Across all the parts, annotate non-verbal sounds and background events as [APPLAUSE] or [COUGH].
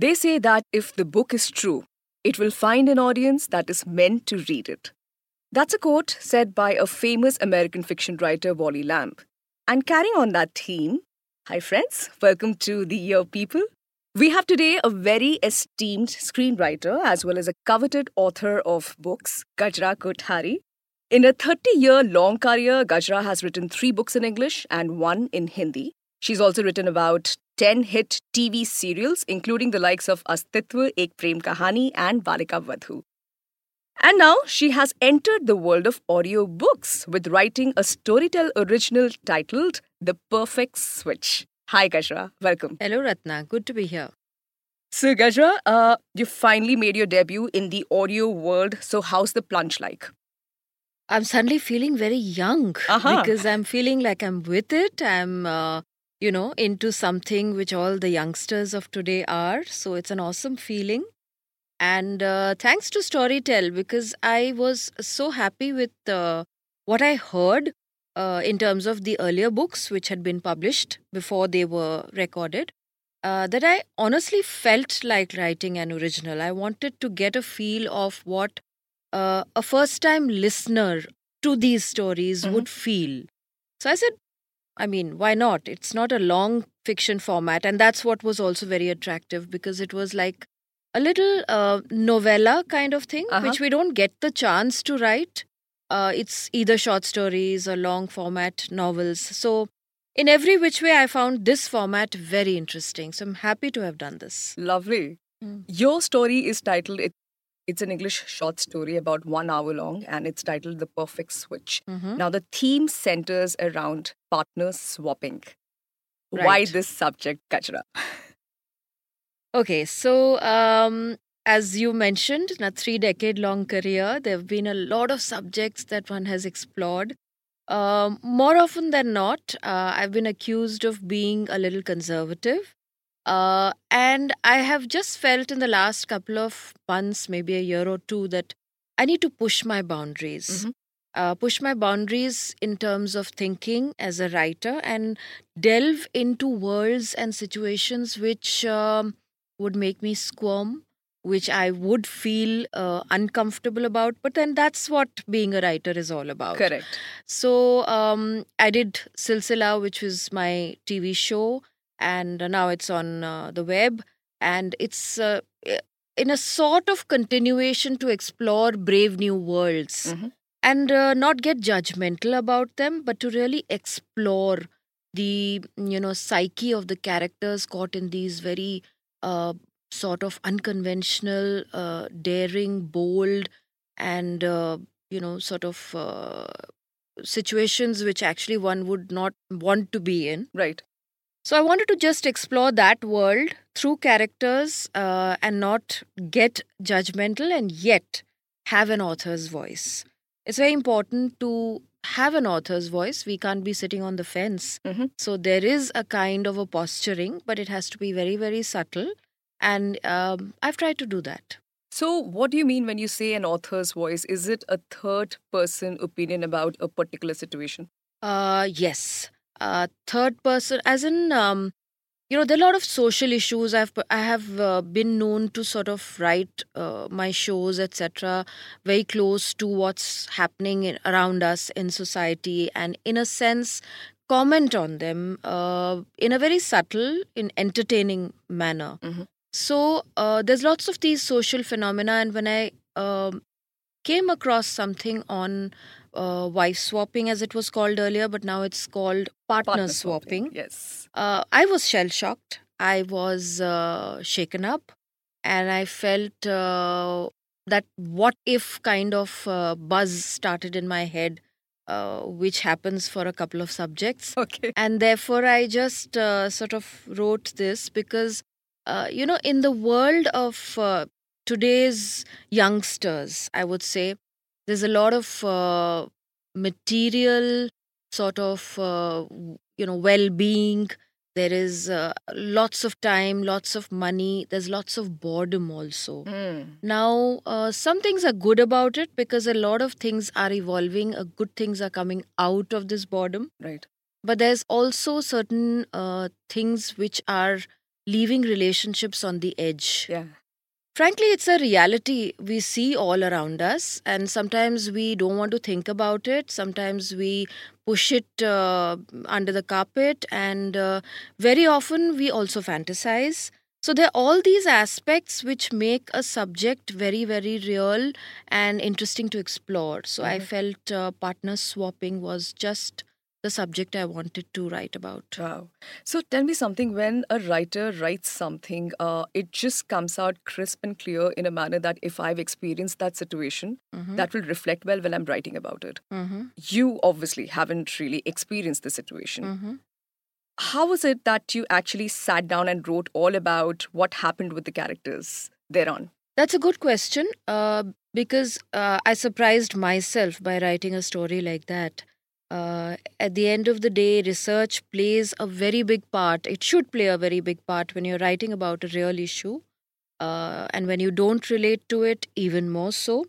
They say that if the book is true, it will find an audience that is meant to read it. That's a quote said by a famous American fiction writer, Wally Lamb. And carrying on that theme, hi friends, welcome to The Year People. We have today a very esteemed screenwriter as well as a coveted author of books, Gajra Kottary. In a 30 year long career, Gajra has written three books in English and one in Hindi. She's also written about 10 hit TV serials, including the likes of Astitva, Ek Prem Kahani, and Balika Vadhu. And now she has entered the world of audio books with writing a Storytel original titled The Perfect Switch. Hi, Gajra. Welcome. Hello, Ratna. Good to be here. So, Gajra, uh, you finally made your debut in the audio world. So, how's the plunge like? I'm suddenly feeling very young Uh-huh. because I'm feeling like I'm with it. I'm, uh, you know, into something which all the youngsters of today are. So it's an awesome feeling. And uh, thanks to Storytel because I was so happy with uh, what I heard uh, in terms of the earlier books which had been published before they were recorded. Uh, that I honestly felt like writing an original. I wanted to get a feel of what uh, a first time listener to these stories Mhm. would feel. So I said, I mean, why not? It's not a long fiction format. And that's what was also very attractive because it was like a little uh, novella kind of thing, Uh-huh. which we don't get the chance to write. Uh, it's either short stories or long format novels. So, in every which way, I found this format very interesting. So, I'm happy to have done this. Lovely. Mm. Your story is titled, it, it's an English short story about one hour long, and it's titled The Perfect Switch. Mhm. Now, the theme centers around partner swapping. Why this subject, Gajra? Okay, so um, as you mentioned, in a three decade long career, there have been a lot of subjects that one has explored. Um, more often than not, uh, I've been accused of being a little conservative. Uh, and I have just felt in the last couple of months, maybe a year or two, that I need to push my boundaries. Mhm. Uh, push my boundaries in terms of thinking as a writer and delve into worlds and situations which um, would make me squirm, which I would feel uh, uncomfortable about. But then that's what being a writer is all about. Correct. So um, I did Silsila, which was my TV show, and now it's on uh, the web, and it's uh, in a sort of continuation to explore brave new worlds Mhm. and uh, not get judgmental about them, but to really explore the you know psyche of the characters caught in these very uh, sort of unconventional, uh, daring, bold, and uh, you know sort of uh, situations which actually one would not want to be in. Right. So I wanted to just explore that world through characters uh, and not get judgmental and yet have an author's voice. It's very important to have an author's voice. We can't be sitting on the fence. Mhm. So there is a kind of a posturing, but it has to be very, very subtle. And um, I've tried to do that. So, what do you mean when you say an author's voice? Is it a third person opinion about a particular situation? Uh, yes. Uh, third person, as in, um, you know, there are a lot of social issues. I've I have uh, been known to sort of write uh, my shows, etc., very close to what's happening in, around us in society, and in a sense, comment on them uh, in a very subtle, in entertaining manner. Mhm. So uh, there's lots of these social phenomena, and when I um, came across something on uh, wife swapping, as it was called earlier, but now it's called partner, Partner swapping. Yes. Uh, I was shell shocked. I was uh, shaken up, and I felt uh, that what if kind of uh, buzz started in my head, uh, which happens for a couple of subjects Okay. and therefore i just uh, sort of wrote this because uh, you know in the world of uh, today's youngsters i would say there's a lot of uh, material sort of uh, you know well-being there is uh, lots of time lots of money there's lots of boredom also Mm. now, uh, some things are good about it because a lot of things are evolving. Uh, good things are coming out of this boredom. Right. But there's also certain uh, things which are leaving relationships on the edge. Yeah. Frankly, it's a reality we see all around us, and sometimes we don't want to think about it. Sometimes we push it uh, under the carpet, and uh, very often we also fantasize. So, there are all these aspects which make a subject very, very real and interesting to explore. So, I Mhm. felt uh, partner swapping was just the subject I wanted to write about. Wow. So tell me something when a writer writes something, uh, it just comes out crisp and clear in a manner that if I've experienced that situation, Mhm. that will reflect well when I'm writing about it. Mhm. You obviously haven't really experienced the situation. Mhm. How was it that you actually sat down and wrote all about what happened with the characters thereon? That's a good question uh, because uh, I surprised myself by writing a story like that. Uh, at the end of the day, research plays a very big part. It should play a very big part when you're writing about a real issue. Uh, and when you don't relate to it, even more so.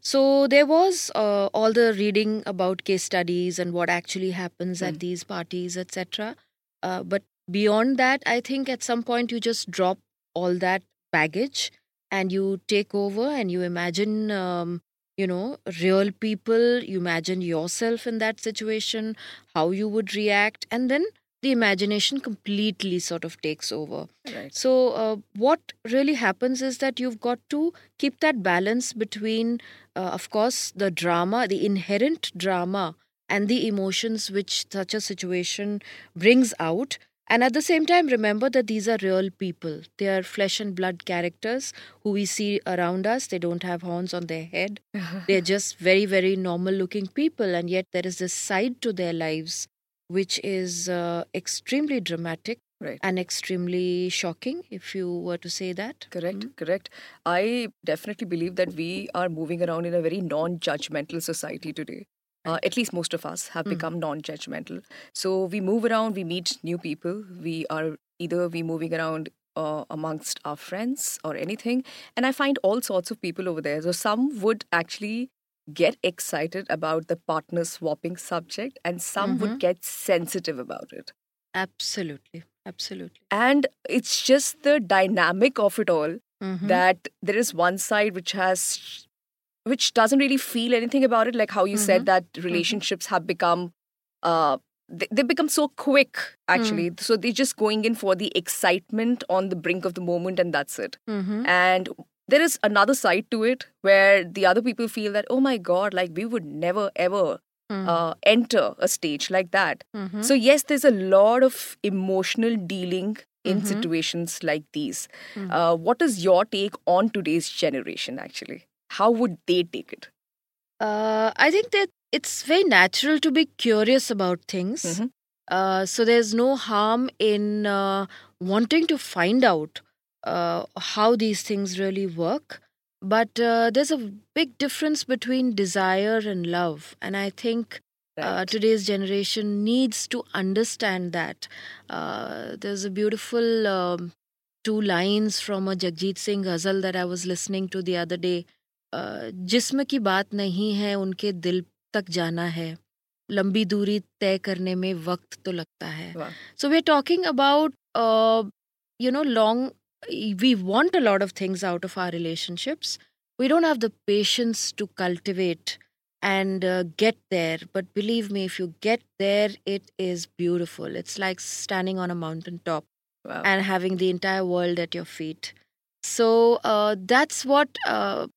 So there was uh, all the reading about case studies and what actually happens Mm. at these parties, etc. Uh, but beyond that, I think at some point you just drop all that baggage and you take over and you imagine, um, you know, real people. You imagine yourself in that situation, how you would react, and then the imagination completely sort of takes over. Right. So, uh, what really happens is that you've got to keep that balance between, uh, of course, the drama, the inherent drama, and the emotions which such a situation brings out. And at the same time, remember that these are real people. They are flesh and blood characters who we see around us. They don't have horns on their head. [LAUGHS] They're just very, very normal looking people. And yet, there is this side to their lives which is uh, extremely dramatic Right. and extremely shocking, if you were to say that. Correct, Mm. correct. I definitely believe that we are moving around in a very non judgmental society today. Uh, at least most of us have Mm. become non judgmental. So we move around, we meet new people. We are either we moving around uh, amongst our friends or anything. And I find all sorts of people over there. So some would actually get excited about the partner swapping subject, and some Mhm. would get sensitive about it. Absolutely, absolutely. And it's just the dynamic of it all Mhm. that there is one side which has which doesn't really feel anything about it like how you said that relationships have become uh they, they become so quick actually so they're just going in for the excitement on the brink of the moment and that's it Mhm. and there is another side to it where the other people feel that oh my god like we would never ever Mm. uh, enter a stage like that Mhm. so yes there's a lot of emotional dealing in Mhm. situations like these Mm. uh, what is your take on today's generation actually how would they take it Uh, I think that it's very natural to be curious about things. Mhm. Uh, so there's no harm in uh, wanting to find out uh, how these things really work. But uh, there's a big difference between desire and love. And I think uh, today's generation needs to understand that. Uh, there's a beautiful um, two lines from a Jagjit Singh ghazal that I was listening to the other day. Uh, जिस्म की बात नहीं है उनके दिल तक जाना है लंबी दूरी तय करने में वक्त तो लगता है Wow. so we're talking about uh, you know long we want a lot of things out of our relationships we don't have the patience to cultivate and uh, get there but believe me if you get there it is beautiful it's like standing on a mountain top Wow. and having the entire world at your feet so uh, that's what uh,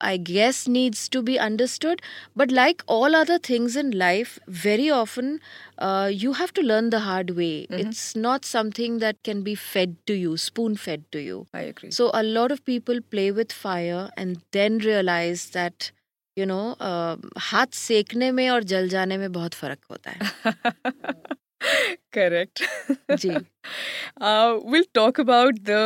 I guess needs to be understood. But like all other things in life, very often uh, you have to learn the hard way. Mhm. It's not something that can be fed to you, spoon fed to you. I agree. So a lot of people play with fire and then realize that you know uh, हाथ सेकने में और जल जाने में बहुत फर्क होता है [LAUGHS] Correct. [LAUGHS] Ji uh, we'll talk about the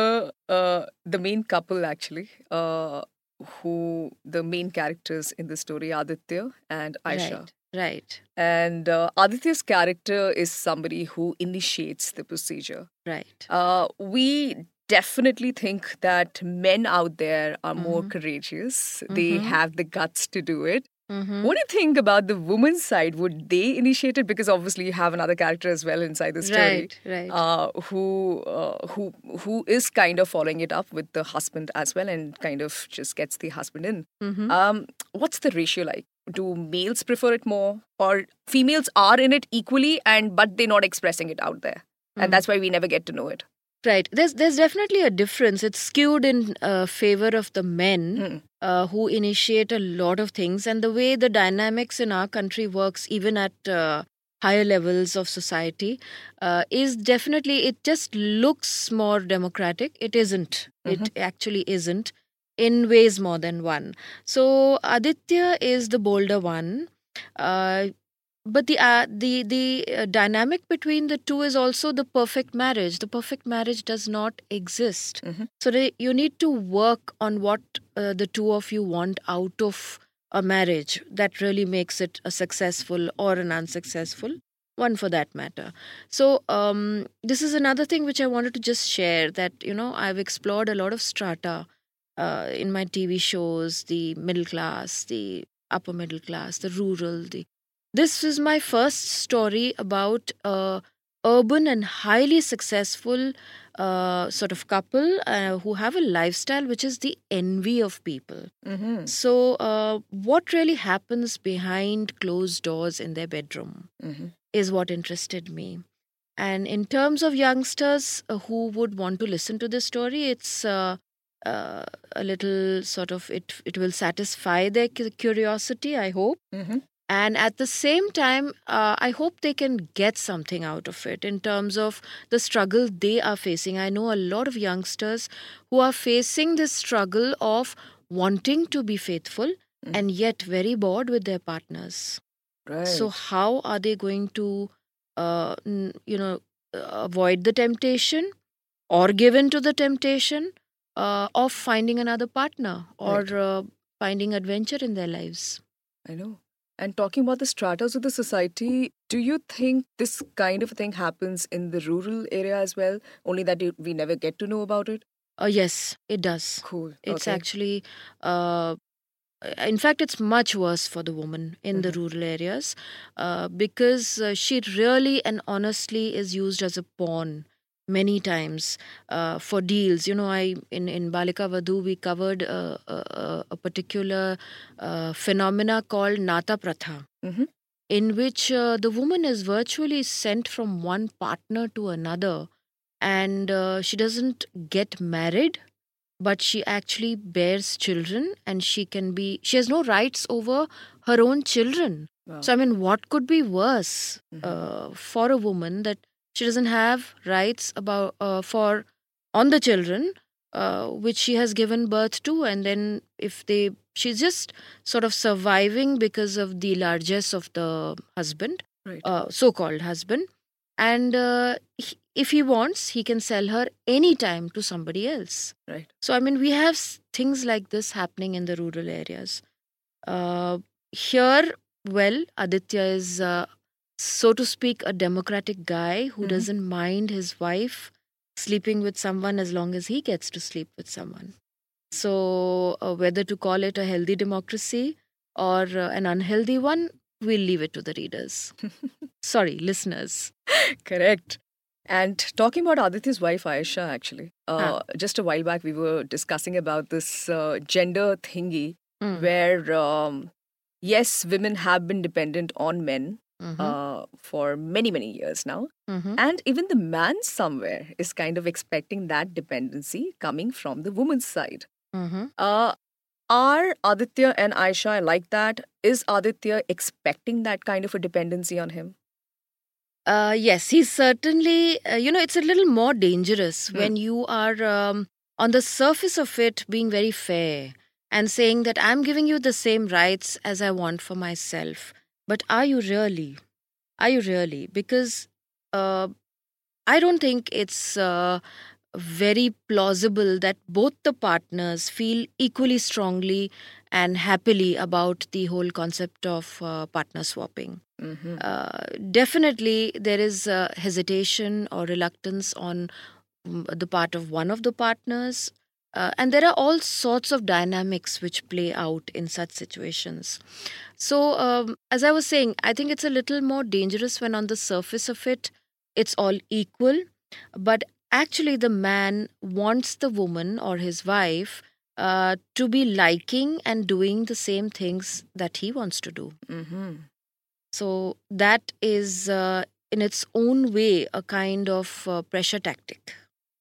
uh, the main couple actually, uh, who the main characters in the story, are Aditya and Aisha. right right And uh, Aditya's character is somebody who initiates the procedure. right Uh, we definitely think that men out there are more Mhm. courageous. They Mhm. have the guts to do it. Mhm. What do you think about the woman's side? Would they initiate it? Because obviously you have another character as well inside the story. Right, right. Uh, who uh, who who is kind of following it up with the husband as well, and kind of just gets the husband in. Mhm. Um, what's the ratio like? Do males prefer it more, or females are in it equally, and but they're not expressing it out there, and Mm. that's why we never get to know it. Right. There's there's definitely a difference. It's skewed in uh, favor of the men Hmm. uh, who initiate a lot of things, and the way the dynamics in our country works, even at uh, higher levels of society, uh, is definitely. It just looks more democratic. It isn't. It actually isn't. In ways more than one. So Aditya is the bolder one. But the uh, the the uh, dynamic between the two is also the perfect marriage. The perfect marriage does not exist. Mhm. so they, you need to work on what uh, the two of you want out of a marriage that really makes it a successful or an unsuccessful one for that matter. So um, this is another thing which i wanted to just share that you know i've explored a lot of strata uh, in my tv shows the middle class the upper middle class the rural the this is my first story about a urban and highly successful uh, sort of couple uh, who have a lifestyle which is the envy of people. Mm-hmm. So, uh, what really happens behind closed doors in their bedroom Mm-hmm. is what interested me. And in terms of youngsters uh, who would want to listen to this story, it's uh, uh, a little sort of it. It will satisfy their curiosity. I hope Mm-hmm. And at the same time uh, i hope they can get something out of it in terms of the struggle they are facing i know a lot of youngsters who are facing this struggle of wanting to be faithful Mm. and yet very bored with their partners Right. so how are they going to uh, n- you know avoid the temptation or give in to the temptation uh, of finding another partner or Right. uh, finding adventure in their lives I know. And talking about the stratas of the society, do you think this kind of thing happens in the rural area as well? Only that we never get to know about it? uh, yes it does Cool. It's okay. actually, uh, in fact, it's much worse for the woman in the Mhm. rural areas uh, because uh, she really and honestly is used as a pawn many times uh, for deals. You know, I in in Balika Vadhu we covered uh, a, a, a particular uh, phenomena called Nata Pratha. Mhm. In which uh, the woman is virtually sent from one partner to another, and uh, she doesn't get married but she actually bears children and she can be she has no rights over her own children Wow. so i mean what could be worse Mhm. uh, for a woman that she doesn't have rights about uh, for on the children uh, which she has given birth to and then if they she's just sort of surviving because of the largesse of the husband right. uh, so-called husband and uh, he- if he wants he can sell her anytime to somebody else right. so i mean we have things like this happening in the rural areas uh, here well aditya is uh, so to speak a democratic guy who Mhm. doesn't mind his wife sleeping with someone as long as he gets to sleep with someone so uh, whether to call it a healthy democracy or uh, an unhealthy one we'll leave it to the readers [LAUGHS] sorry listeners Correct. And talking about Aditya's wife, Aisha, actually, uh, just a while back we were discussing about this uh, gender thingy Mm. where, um, yes, women have been dependent on men Mhm. uh, for many, many years now. Mhm. And even the man somewhere is kind of expecting that dependency coming from the woman's side. Mhm. Uh, are Aditya and Aisha like that? Is Aditya expecting that kind of a dependency on him? Uh, yes, he's certainly, uh, you know, it's a little more dangerous Hmm. when you are um, on the surface of it being very fair and saying that I'm giving you the same rights as I want for myself. But are you really? Are you really? Because uh, I don't think it's uh, very plausible that both the partners feel equally strongly and happily about the whole concept of uh, partner swapping Mm-hmm. uh, definitely there is uh, hesitation or reluctance on mm, the part of one of the partners Uh, and there are all sorts of dynamics which play out in such situations. So, um, as I was saying, I think it's a little more dangerous when on the surface of it, it's all equal. But actually, the man wants the woman or his wife uh, to be liking and doing the same things that he wants to do. Mm-hmm. So, that is uh, in its own way a kind of uh, pressure tactic.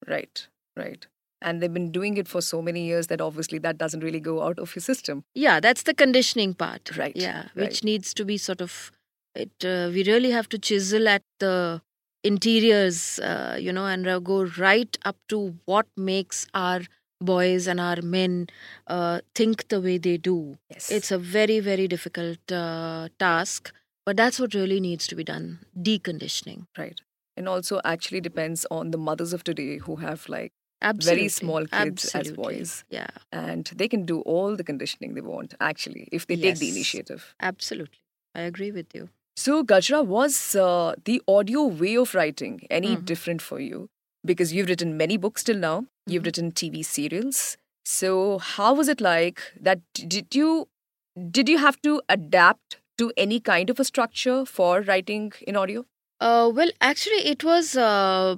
Right, right. And they've been doing it for so many years that obviously that doesn't really go out of your system. Yeah, that's the conditioning part. Right, Yeah, right. which needs to be sort of it. Uh, we really have to chisel at the interiors, uh, you know, and go right up to what makes our boys and our men uh, think the way they do. Yes. It's a very, very difficult uh, task, but that's what really needs to be done deconditioning. right. And also actually depends on the mothers of today who have like Absolutely. Very small kids as boys. Yeah, and they can do all the conditioning they want actually if they take the initiative. absolutely. I agree with you. So Gajra was uh, the audio way of writing any Mhm. different for you because you've written many books till now. You've Mhm. written TV serials. So how was it like that did you did you have to adapt to any kind of a structure for writing in audio? Uh, well, actually, it was uh,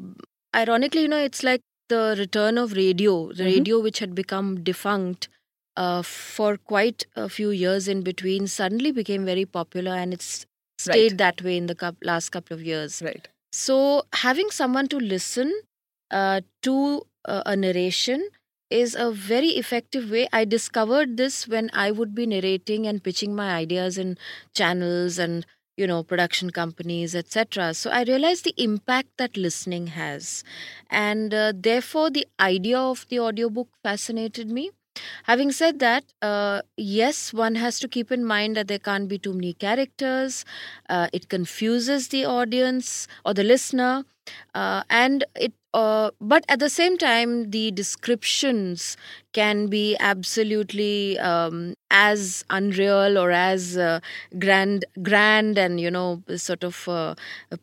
ironically, you know, it's like the return of radio, the Mhm. radio which had become defunct uh, for quite a few years in between, suddenly became very popular, and it's stayed Right. that way in the last couple of years. Right. So, having someone to listen uh, to uh, a narration is a very effective way. I discovered this when I would be narrating and pitching my ideas in channels and you know production companies etc so i realized the impact that listening has. And uh, therefore the idea of the audiobook fascinated me. Having said that uh, yes one has to keep in mind that there can't be too many characters. Uh, it confuses the audience or the listener. Uh, and it uh, but at the same time the descriptions can be absolutely um, as unreal or as uh, grand grand and you know sort of uh,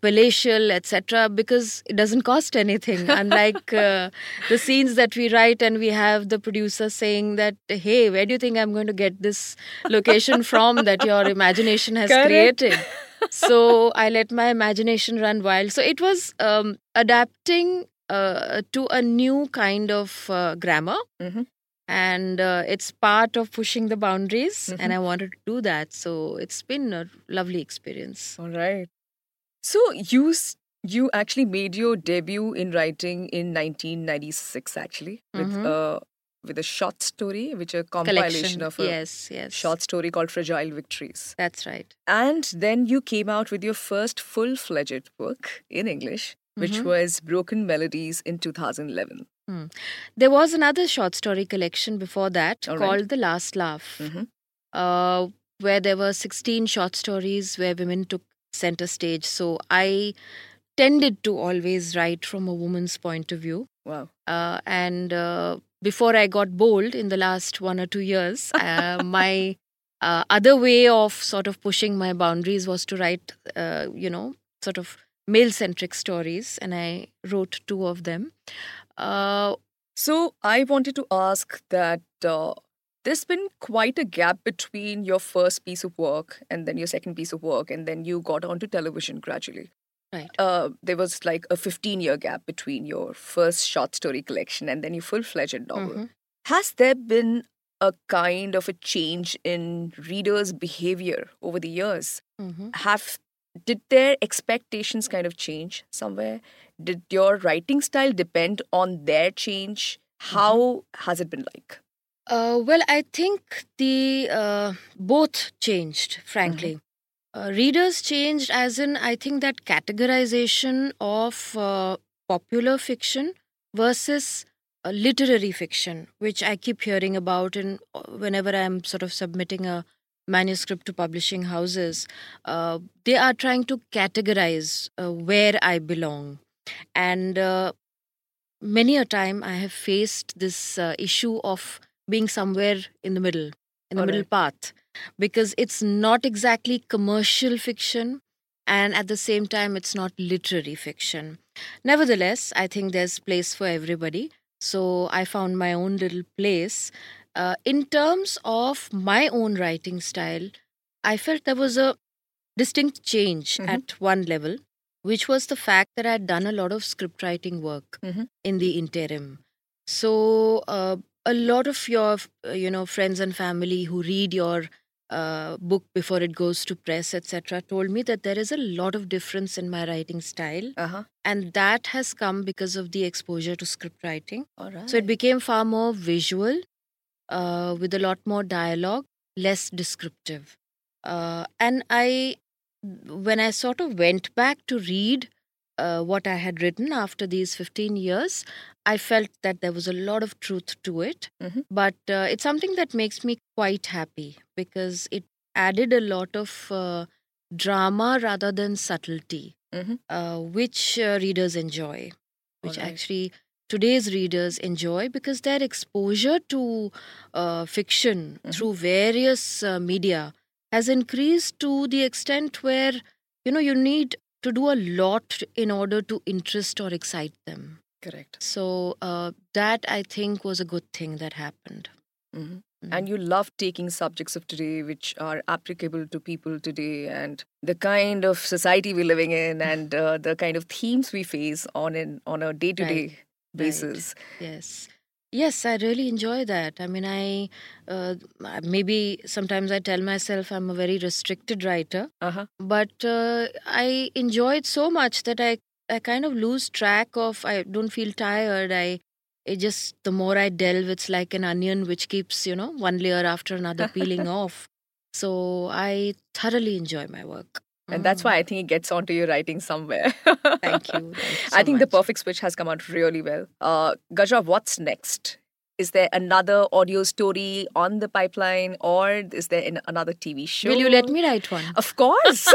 palatial etc because it doesn't cost anything. [LAUGHS] Unlike uh, the scenes that we write and we have the producer saying that hey where do you think i'm going to get this location from that your imagination has Correct. created? [LAUGHS] So i let my imagination run wild. So it was um, adapting uh, to a new kind of uh, grammar Mhm. and uh, it's part of pushing the boundaries Mhm. and i wanted to do that so it's been a lovely experience All right. So you you actually made your debut in writing in 1996 actually with uh with a short story which a compilation collection of a yes yes short story called Fragile Victories. that's right And then you came out with your first full-fledged book in English which Mhm. was Broken Melodies in 2011. there was another short story collection before that All right. called the last laugh Mhm. uh, where there were 16 short stories where women took center stage so i tended to always write from a woman's point of view Wow. uh, and uh, before I got bold in the last one or two years, [LAUGHS] uh, my uh, other way of sort of pushing my boundaries was to write, uh, you know, sort of male centric stories, and I wrote two of them. Uh, So I wanted to ask that uh, there's been quite a gap between your first piece of work and then your second piece of work, and then you got onto television gradually. Right. Uh, there was like a 15 year gap between your first short story collection and then your full fledged novel. Mhm. Has there been a kind of a change in readers' behavior over the years? mhm. Have did their expectations kind of change somewhere? Did your writing style depend on their change? How has it been like? Uh, well, I think the uh, both changed, frankly. Uh, readers changed, as in, I think that categorization of uh, popular fiction versus uh, literary fiction, which I keep hearing about, and whenever I'm sort of submitting a manuscript to publishing houses, uh, they are trying to categorize uh, where I belong. And uh, many a time I have faced this uh, issue of being somewhere in the middle, in the All middle right. path, because it's not exactly commercial fiction, and at the same time, it's not literary fiction. Nevertheless, I think there's place for everybody. So I found my own little place. Uh, in terms of my own writing style, I felt there was a distinct change Mhm. at one level, which was the fact that I had done a lot of script writing work Mhm. in the interim. So uh, a lot of your, uh, you know, friends and family who read your uh, book before it goes to press, etc., told me that there is a lot of difference in my writing style, Uh huh. and that has come because of the exposure to script writing. Right. So it became far more visual, uh, with a lot more dialogue, less descriptive. Uh, and I, when I sort of went back to read uh, what I had written after these 15 years, I felt that there was a lot of truth to it. Mhm. But uh, it's something that makes me quite happy because it added a lot of uh, drama rather than subtlety, Mhm. uh, which uh, readers enjoy, which Alright. actually today's readers enjoy because their exposure to uh, fiction Mhm. through various uh, media has increased to the extent where you know you need to do a lot in order to interest or excite them Correct. so uh, that i think was a good thing that happened Mhm. Mm. And you love taking subjects of today which are applicable to people today and the kind of society we're living in and [LAUGHS] uh, the kind of themes we face on an on a day to basis. yes yes i really enjoy that i mean i uh, maybe sometimes i tell myself i'm a very restricted writer Uh-huh. but uh, I enjoy it so much that I I kind of lose track of. I don't feel tired. I it just the more I delve, it's like an onion which keeps you know one layer after another peeling [LAUGHS] off. So I thoroughly enjoy my work, And that's Mm. why I think it gets onto your writing somewhere. [LAUGHS] Thank you. [LAUGHS] Thank you I so think the perfect switch has come out really well. Uh, Gajra, what's next? Is there another audio story on the pipeline or is there an, another TV show? Will you let me write one? Of course. [LAUGHS]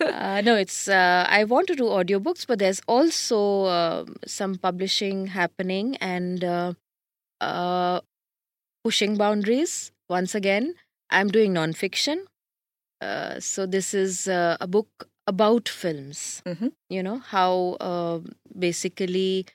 uh, no, it's uh, I want to do audiobooks, but there's also uh, some publishing happening and uh, uh, pushing boundaries. Once again, I'm doing nonfiction. Uh, so this is uh, a book about films. Mhm. You know how uh, basically.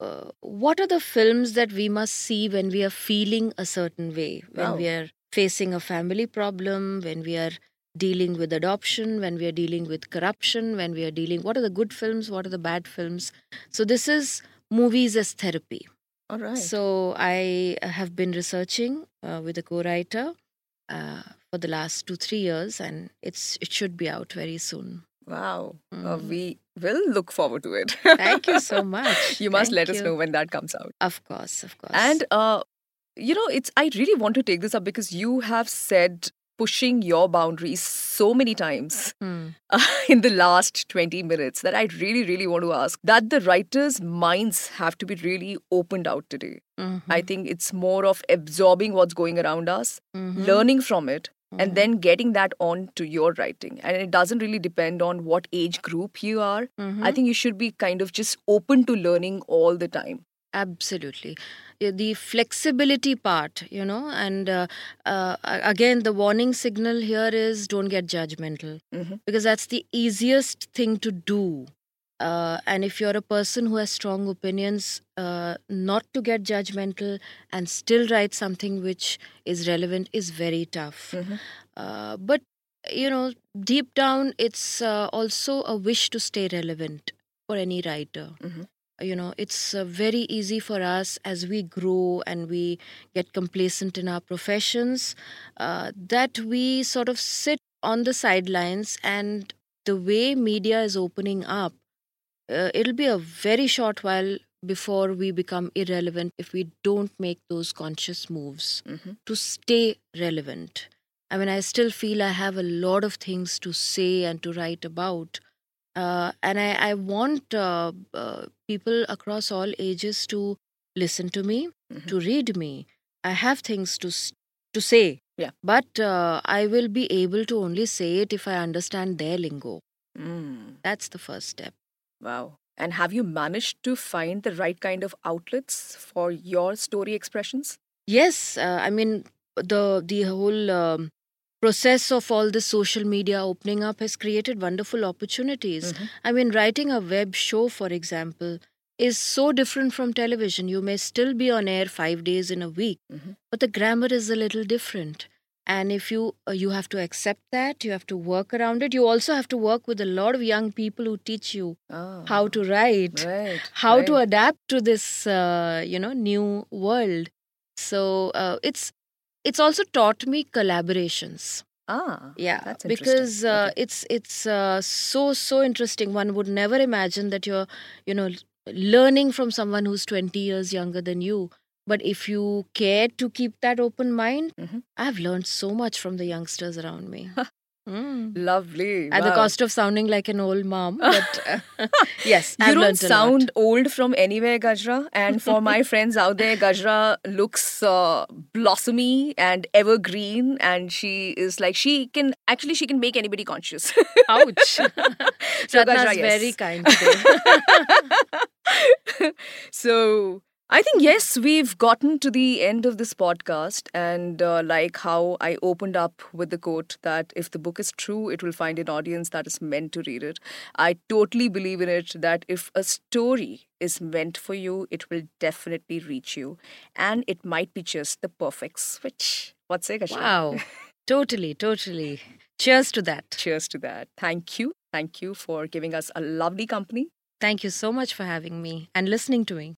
Uh, what are the films that we must see when we are feeling a certain way when Wow. we are facing a family problem when we are dealing with adoption, when we are dealing with corruption, when we are dealing what are the good films, what are the bad films. So this is movies as therapy. All right. So I have been researching uh, with a co-writer uh, for the last two three years, and it's it should be out very soon. wow. Uh, Mm. we will look forward to it. Thank you so [LAUGHS] much. you must Thank let us know when that comes out. Of course, of course. And uh, you know, it's I really want to take this up because you have said pushing your boundaries so many times Hmm. uh, [LAUGHS] in the last 20 minutes that I really, really want to ask that the writers' minds have to be really opened out today. Mhm. I think it's more of absorbing what's going around us, Mhm. learning from it, Mhm. and then getting that on to your writing. And it doesn't really depend on what age group you are. I Mhm. think you should be kind of just open to learning all the time. Absolutely. The flexibility part, you know, and uh, uh, again, the warning signal here is don't get judgmental Mhm. because that's the easiest thing to do. Uh, and if you're a person who has strong opinions, uh, not to get judgmental and still write something which is relevant is very tough. Mhm. Uh, but, you know, deep down, it's uh, also a wish to stay relevant for any writer Mhm. you know it's uh, very easy for us as we grow and we get complacent in our professions uh, that we sort of sit on the sidelines and the way media is opening up uh, it'll be a very short while before we become irrelevant if we don't make those conscious moves Mhm. to stay relevant i mean i still feel i have a lot of things to say and to write about uh, and I, I want uh, uh, people across all ages to listen to me, Mhm. to read me. I have things to to say, Yeah. but uh, I will be able to only say it if I understand their lingo. Mm. That's the first step. Wow. And have you managed to find the right kind of outlets for your story expressions? Yes, uh, I mean the the whole um, process of all the social media opening up has created wonderful opportunities. Mhm. I mean, writing a web show, for example, is so different from television. You may still be on air five days in a week, Mhm. but the grammar is a little different. And if you uh, you have to accept that, you have to work around it. You also have to work with a lot of young people who teach you Ah, how to write, right, how to adapt to this uh, you know new world. So uh, it's it's also taught me collaborations. Ah, Yeah, that's because uh, Okay. it's it's uh, so so interesting. One would never imagine that you're you know learning from someone who's 20 years younger than you. But if you care to keep that open mind, Mhm. I've learned so much from the youngsters around me. [LAUGHS] Mm. lovely. At the cost of sounding like an old mom, [LAUGHS] but uh, [LAUGHS] yes, You I've don't learnt a lot. sound old from anywhere, Gajra. And for my friends out there, Gajra looks uh, blossomy and evergreen, and she is like she can actually she can make anybody conscious. Ouch. So, Ratna's Gajra, yes. very kind so I think yes, we've gotten to the end of this podcast, and uh, like how I opened up with the quote that if the book is true, it will find an audience that is meant to read it. I totally believe in it that if a story is meant for you, it will definitely reach you, and it might be just the perfect switch. What's it, Kashmir? wow. [LAUGHS] Totally, totally. Cheers to that. Cheers to that. Thank you. Thank you for giving us a lovely company. Thank you so much for having me and listening to me.